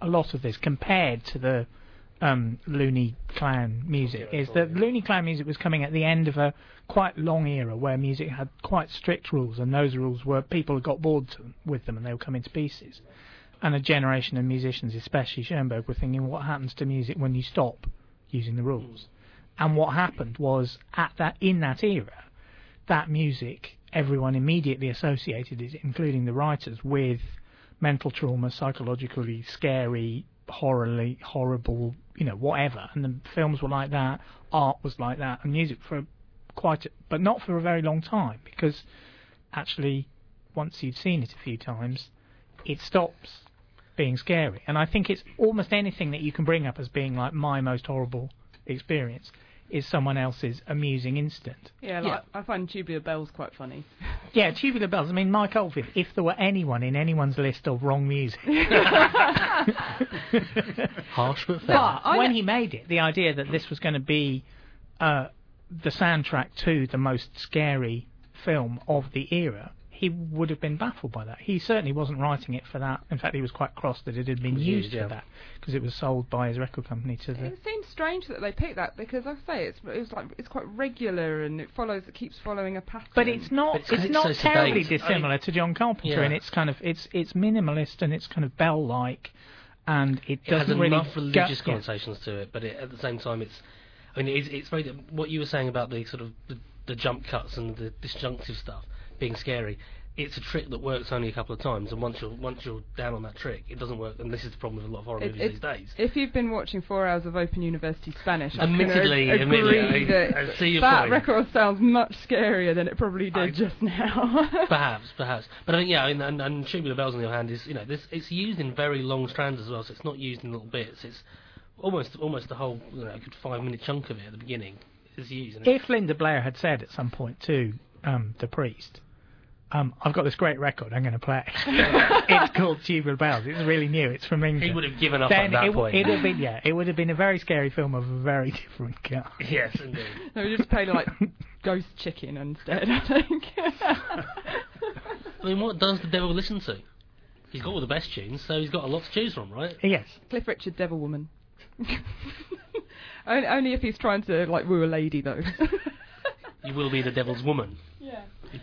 a lot of this compared to the um, Looney Clown music is that Looney Clown music was coming at the end of a quite long era where music had quite strict rules, and those rules were people got bored to, with them and they were coming to pieces. And a generation of musicians, especially Schoenberg, were thinking, what happens to music when you stop using the rules? And what happened was at that in that era, that music everyone immediately associated it, including the writers, with mental trauma, psychologically scary, horribly horrible, you know, whatever. And the films were like that, art was like that, and music for quite, a, but not for a very long time because actually, once you've seen it a few times, it stops being scary. And I think it's almost anything that you can bring up as being like my most horrible experience is someone else's amusing incident. Yeah, like, I find Tubular Bells quite funny. Yeah, Tubular Bells. I mean, Mike Oldfield, if there were anyone in anyone's list of wrong music. Harsh but fair. but when he made it, the idea that this was going to be uh, the soundtrack to the most scary film of the era, he would have been baffled by that. He certainly wasn't writing it for that. In fact, he was quite cross that it had been was used used, yeah. for that because it was sold by his record company to the. It seems strange that they picked that because, like I say, it's it was like it's quite regular and it follows. It keeps following a pattern. But it's not. But it's It's, 'cause it's not so terribly sedate. I dissimilar to John Carpenter, Yeah. and it's kind of it's it's minimalist and it's kind of bell-like, and it it doesn't really enough go- religious yeah. connotations to it, but it, at the same time, it's. I mean, it's, it's very. What you were saying about the sort of the, the jump cuts and the disjunctive stuff being scary. It's a trick that works only a couple of times, and once you're once you're down on that trick, it doesn't work. And this is the problem with a lot of horror It- movies it- these days. If you've been watching four hours of Open University Spanish, I can Admittedly, ag- admittedly, agree I- that I see your that point. record sounds much scarier than it probably did I- just now. Perhaps, perhaps. But I think yeah, and, and, and Tubular Bells on the other hand is you know this it's used in very long strands as well, so it's not used in little bits. It's almost almost the whole you know a good five minute chunk of it at the beginning is used. And If Linda Blair had said at some point to um, the priest, um, "I've got this great record, I'm going to play. it's called Tubular Bells. It's really new. It's from England." he would have given up then at that it, point. it would have been yeah, it would have been a very scary film of a very different kind. yes, indeed. no, we just played like Ghost Chicken instead. I think. I mean, what does the devil listen to? He's got all the best tunes, so he's got a lot to choose from, right? Yes, Cliff Richard, Devil Woman. only, only if he's trying to like woo a lady though. You will be the devil's woman.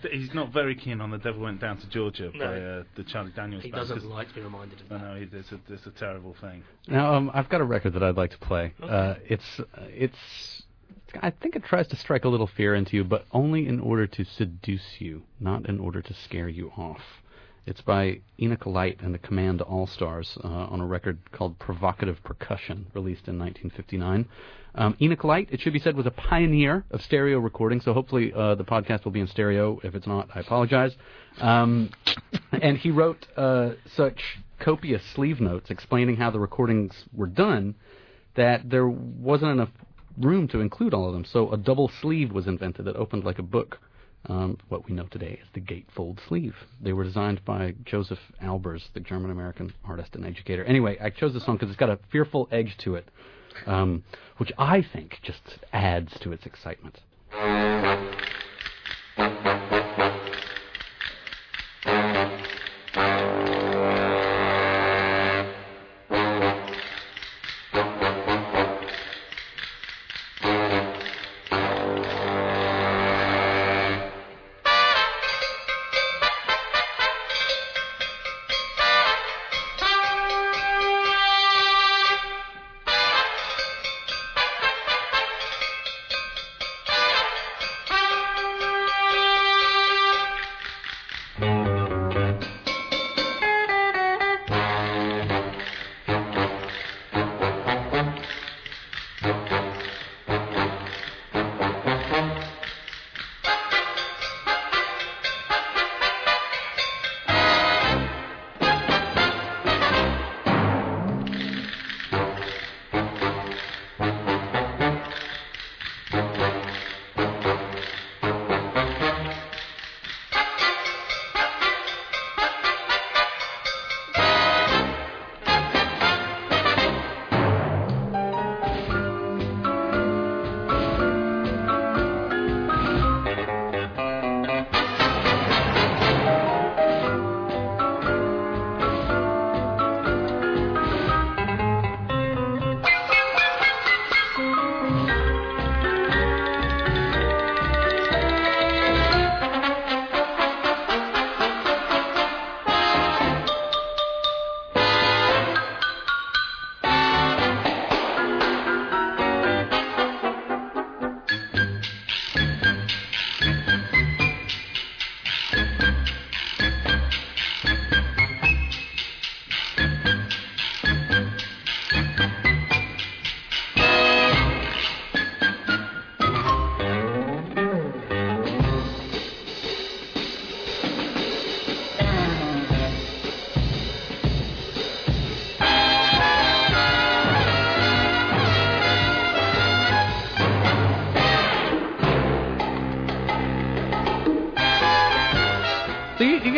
Yeah. He- He's not very keen on The Devil Went Down to Georgia No. by uh, the Charlie Daniels He band. doesn't 'cause- like to be reminded of I that. know, he- it's a, it's a terrible thing. Now, um, I've got a record that I'd like to play. Uh, it's it's I think it tries to strike a little fear into you, but only in order to seduce you, not in order to scare you off. It's by Enoch Light and the Command All Stars uh, on a record called Provocative Percussion, released in 1959. Um, Enoch Light, it should be said, was a pioneer of stereo recording, so hopefully uh, the podcast will be in stereo. If it's not, I apologize. Um, and he wrote uh, such copious sleeve notes explaining how the recordings were done that there wasn't enough room to include all of them. So a double sleeve was invented that opened like a book. Um, what we know today as the gatefold sleeve. They were designed by Josef Albers, the German American artist and educator. Anyway, I chose this song because it's got a fearful edge to it, um, which I think just adds to its excitement.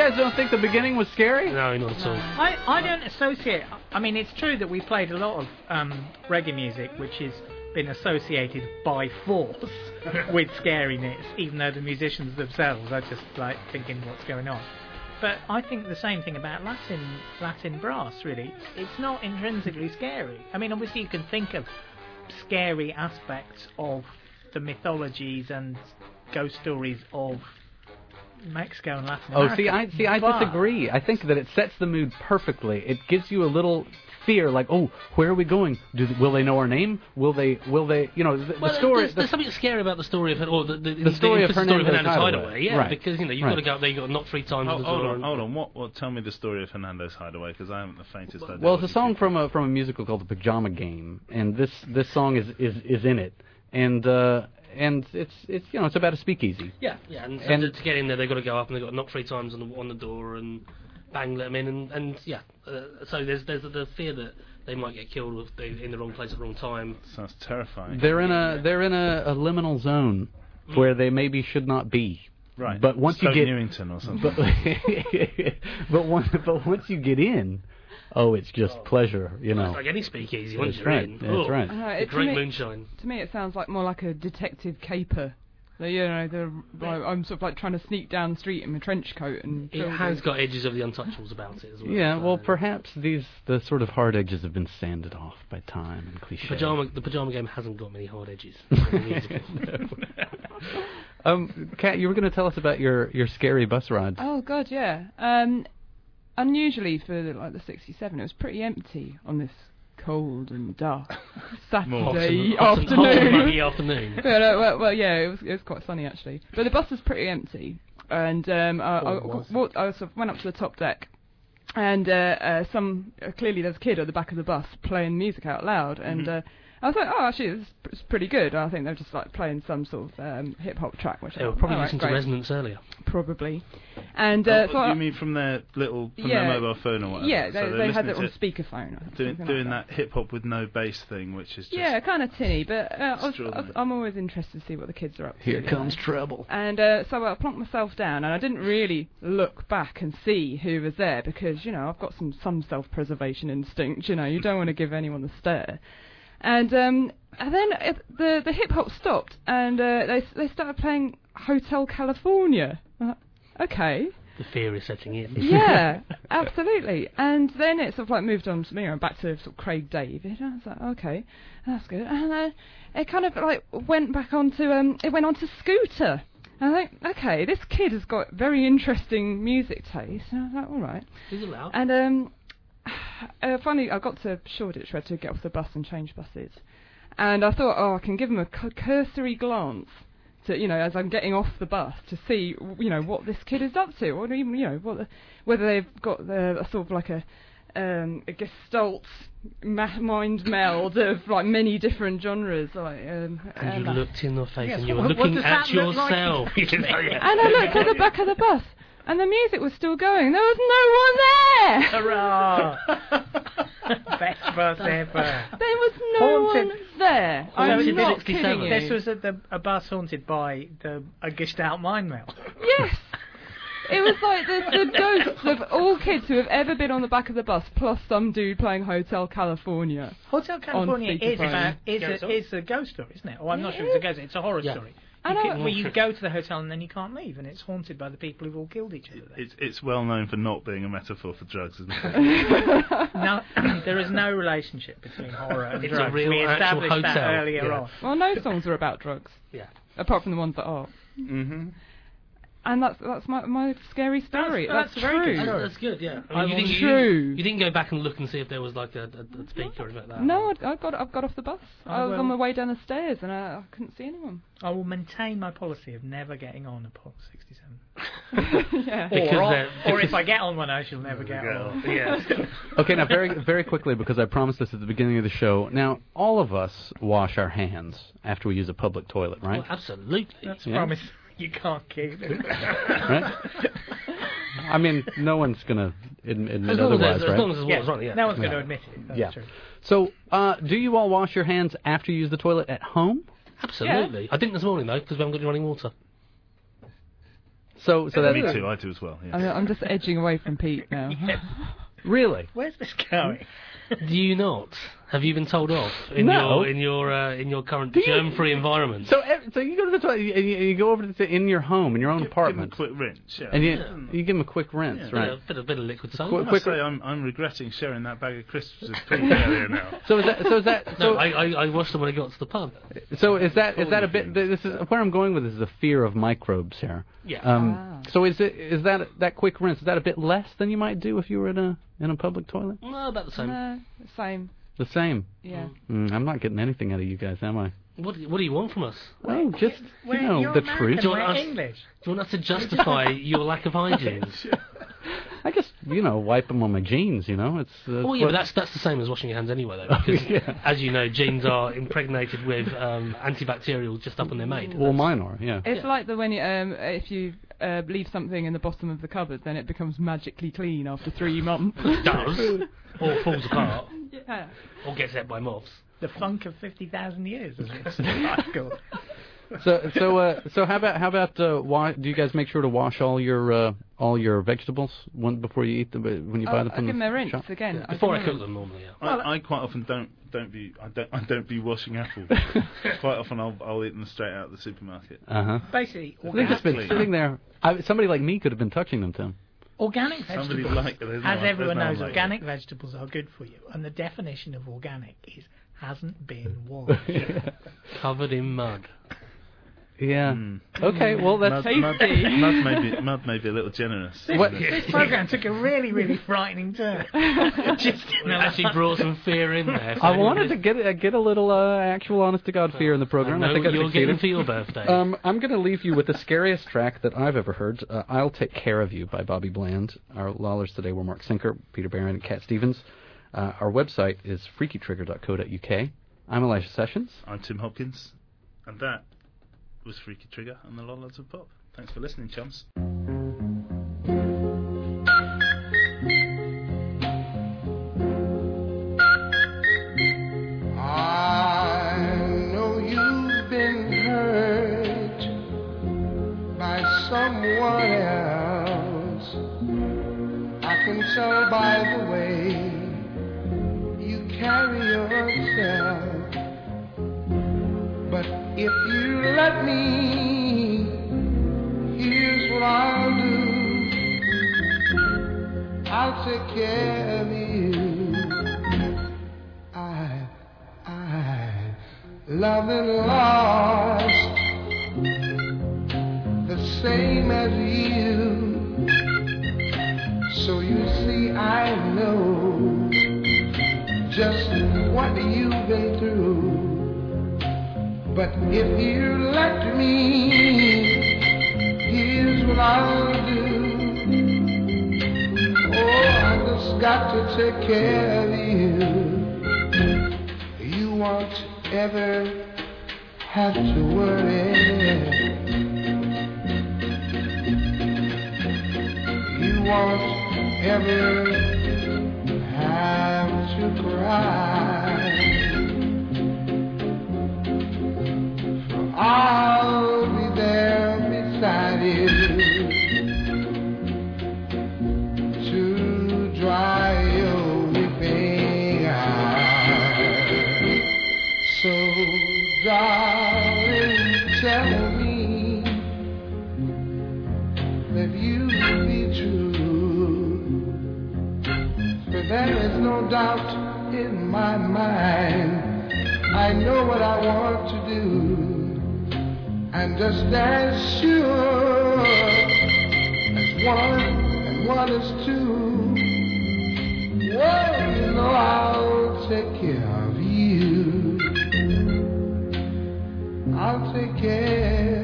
Guys don't think the beginning was scary? No, not at all. I, I don't associate. I mean, it's true that we played a lot of um, reggae music, which has been associated by force with scariness, even though the musicians themselves are just like thinking what's going on. But I think the same thing about Latin Latin brass. Really, it's not intrinsically scary. I mean, obviously you can think of scary aspects of the mythologies and ghost stories of Mexico and Latin America. Oh, see, I see. I but- disagree. I think that it sets the mood perfectly. It gives you a little fear, like, oh, where are we going? Do, will they know our name? Will they? Will they? You know, the, Well, the story. there's, there's something scary about the story of or the, the, The story of implicit story of Hernando's Hernando's Hideaway. Hideaway. Yeah, Right. because you know you've Right. got to go up there, you've got to knock three times. Oh, the hold on, hold on. What? What? Tell me the story of Hernando's Hideaway because I haven't the faintest idea. well, it's a song from a from a musical called The Pajama Game, and this this song is is is in it, and uh, and it's it's you know it's about a speakeasy. Yeah, yeah, and, so And- to, to get in there, they've got to go up and they've got to knock three times on the on the door and bang let them in, and, and yeah. Uh, so there's there's the fear that they might get killed if they're in the wrong place at the wrong time. Sounds terrifying. They're in a they're in a, a liminal zone where they maybe should not be. right. But once Stoke you get Newington or something. but but once but once you get in, oh, it's just pleasure, you know. It's like any speakeasy once That's you're right. in. That's Oh, right. Uh, the it, to, great me, moonshine. to me, it sounds like more like a detective caper. So, you know, the, like, I'm sort of like trying to sneak down the street in my trench coat and. It has this. got edges of the Untouchables about it as well. Yeah, well, so- perhaps these the sort of hard edges have been sanded off by time and cliche. Pajama, the pajama game hasn't got many hard edges. in um, Kat, you were going to tell us about your your scary bus ride. Oh god, yeah. Um, unusually for the, like the '67, it was pretty empty on this cold and dark Saturday Hot and- hot and afternoon. muggy afternoon. yeah, no, well, well, yeah, it was it was quite sunny actually, but the bus was pretty empty, and um, I, I, it walked, I sort of went up to the top deck. And uh, uh, some uh, clearly there's a kid at the back of the bus playing music out loud, and Mm-hmm. I was like, oh, actually, it's, it's pretty good. I think they're just like playing some sort of um, hip hop track, which They I were probably "All right, listening to. Resonance earlier. probably. And uh, Oh, so I- you mean from their little from Yeah. their mobile phone or whatever? yeah, they, they're they had it on speakerphone. or Doing, doing like that hip hop with no bass thing, which is just Yeah, kind of tinny, but uh, I was, I was, I'm always interested to see what the kids are up to. Here you comes know. trouble. And uh, so I plonked myself down, and I didn't really look back and see who was there because you know I've got some some self-preservation instinct. You know, you don't want to give anyone the stare. And um, and then it, the the hip hop stopped, and uh, they they started playing Hotel California. Uh, okay. The fear is setting in. Yeah, absolutely. And then it sort of like moved on to me and back to sort of Craig David. I was like, okay, that's good. And then it kind of like went back onto um, it went on to Scooter. And I think, okay, this kid has got very interesting music taste. And I was like, all right. Is it loud? And um, uh, finally, I got to Shoreditch where to get off the bus and change buses. And I thought, oh, I can give him a cu- cursory glance to, you know, as I'm getting off the bus to see, you know, what this kid is up to, or even, you know, what the, whether they've got the, a sort of like a um, a gestalt ma- mind meld of like many different genres, like. Um, and you I- looked in their face Yes, and you were what- what looking does at that look like? yourself. And I looked at the back of the bus, and the music was still going. There was no one there. Hurrah! Best bus ever. There was no Haunted. one there. I'm not kidding you. This was a, the, a bus haunted by the a Gestalt mind meld. Yes. It was like the, the ghosts of all kids who have ever been on the back of the bus, plus some dude playing Hotel California. Hotel California is speakerphone. about is a, is a ghost story, isn't it? Oh, I'm not sure it's a ghost. It's a horror Yeah. story. I You know. where you go to the hotel and then you can't leave, and it's haunted by the people who've all killed each other. There. It's it's well known for not being a metaphor for drugs, isn't it? No, there is no relationship between horror and It's a drugs. real we actual established that hotel, earlier yeah. on. Well, no songs are about drugs, yeah. apart from the ones that are. mm-hmm. And that's that's my my scary story. that's a very good true. That's, that's good, yeah. I I mean, you, will didn't, true. You, you didn't go back and look and see if there was like a, a, a speaker about that. No, I, I got I got off the bus. I I was on my way down the stairs and I, I couldn't see anyone. I will maintain my policy of never getting on Apollo 67. yeah. Or, they're- or if I get on one, I shall never get on. Yeah. Okay, now very very quickly because I promised this at the beginning of the show. Now all of us wash our hands after we use a public toilet, right? Well, absolutely. That's a Yeah. promise you can't keep. It. right? I mean, no one's gonna admit, admit As long as, otherwise, as right? long as there's yeah, water's it, yeah. no one's going to Yeah. admit it. That's Yeah. true. So, uh, do you all wash your hands after you use the toilet at home? Absolutely. I didn't this morning though because we haven't got any running water. So, so Me that's too. I do as well. Yeah. I, I'm just edging away from Pete now. really. Where's this going? Do you not Have you been told off in No. your in your uh, in your current you- germ-free environment? So, so you go to the toilet and you, you go over to the, in your home, in your own Give, give them a apartment, quick rinse. Yeah. and you Yeah. you give them a quick rinse, Yeah. Right? of- bit of bit of liquid soap. Quick- I quick- must say, I'm, I'm regretting sharing that bag of crisps with Pete earlier now. So is that so is that no, I, I I washed them when I got to the pub. so is that is that a bit? This is where I'm going with this is a fear of microbes here. Yeah. Um, Ah. So is it is that that quick rinse? Is that a bit less than you might do if you were in a in a public toilet? no, about the same. No, same. The same. Yeah. Mm, I'm not getting anything out of you guys, am I? What do- what do you want from us? Oh, just you know the American, truth. Do you want us- English. Do you want us to justify your lack of hygiene? I just you know wipe them on my jeans. You know, it's. Uh, Oh yeah, what- but that's that's the same as washing your hands anyway, though. Because yeah. as you know, jeans are impregnated with um, antibacterial just up when they're made. Well, mine are. Yeah. It's Yeah. like the when you, um, if you uh, leave something in the bottom of the cupboard, then it becomes magically clean after three months. It does, or falls apart, yeah. or gets ate by moths. The funk of 50,000 years, as it's like. So so uh, so how about how about uh, why do you guys make sure to wash all your uh, all your vegetables when before you eat them uh, when you buy Oh, them I from give the them a rinse shop? again. Before I give cook them them normally, yeah. I, I quite often don't don't be I don't I don't be washing apples. quite often I'll I'll eat them straight out of the supermarket. Uh huh. Basically, They've organic, just been sitting there. I, somebody like me could have been touching them, Tim. Organic vegetables, like there's as no- everyone there's no knows, like- organic vegetables are good for you. And the definition of organic is hasn't been washed. Covered in mud. Yeah. Mm. Okay. Well, that's Mud, mud, mud may be mud may be a little generous. What- this program took a really, really frightening turn. Just in We actually brought some fear in there. I wanted to get uh, get a little uh, actual honest to god fear in the program. I I, know think I what you're getting succeeded. for your birthday. Um, I'm going to leave you with the scariest track that I've ever heard. Uh, "I'll Take Care of You" by Bobby Bland. Our Lollards today were Mark Sinker, Peter Baran, and Cat Stevens. Uh, our website is freakytrigger.co.uk. I'm Elijah Sessions. I'm Tim Hopkins, and that was Freaky Trigger and the Lollards of Pop. Thanks for listening, chums. I know you've been hurt by someone else. I can tell by the way you carry yourself. But if you let me, here's what I'll do. I'll take care of you. I, I love and lost the same as you. So you see, I But if you let me, here's what I'll do. Oh, I just got to take care of you. You won't ever have to worry. You won't ever have to cry. Doubt in my mind. I know what I want to do. And just as sure as one and one is two. Well, you know I'll take care of you. I'll take care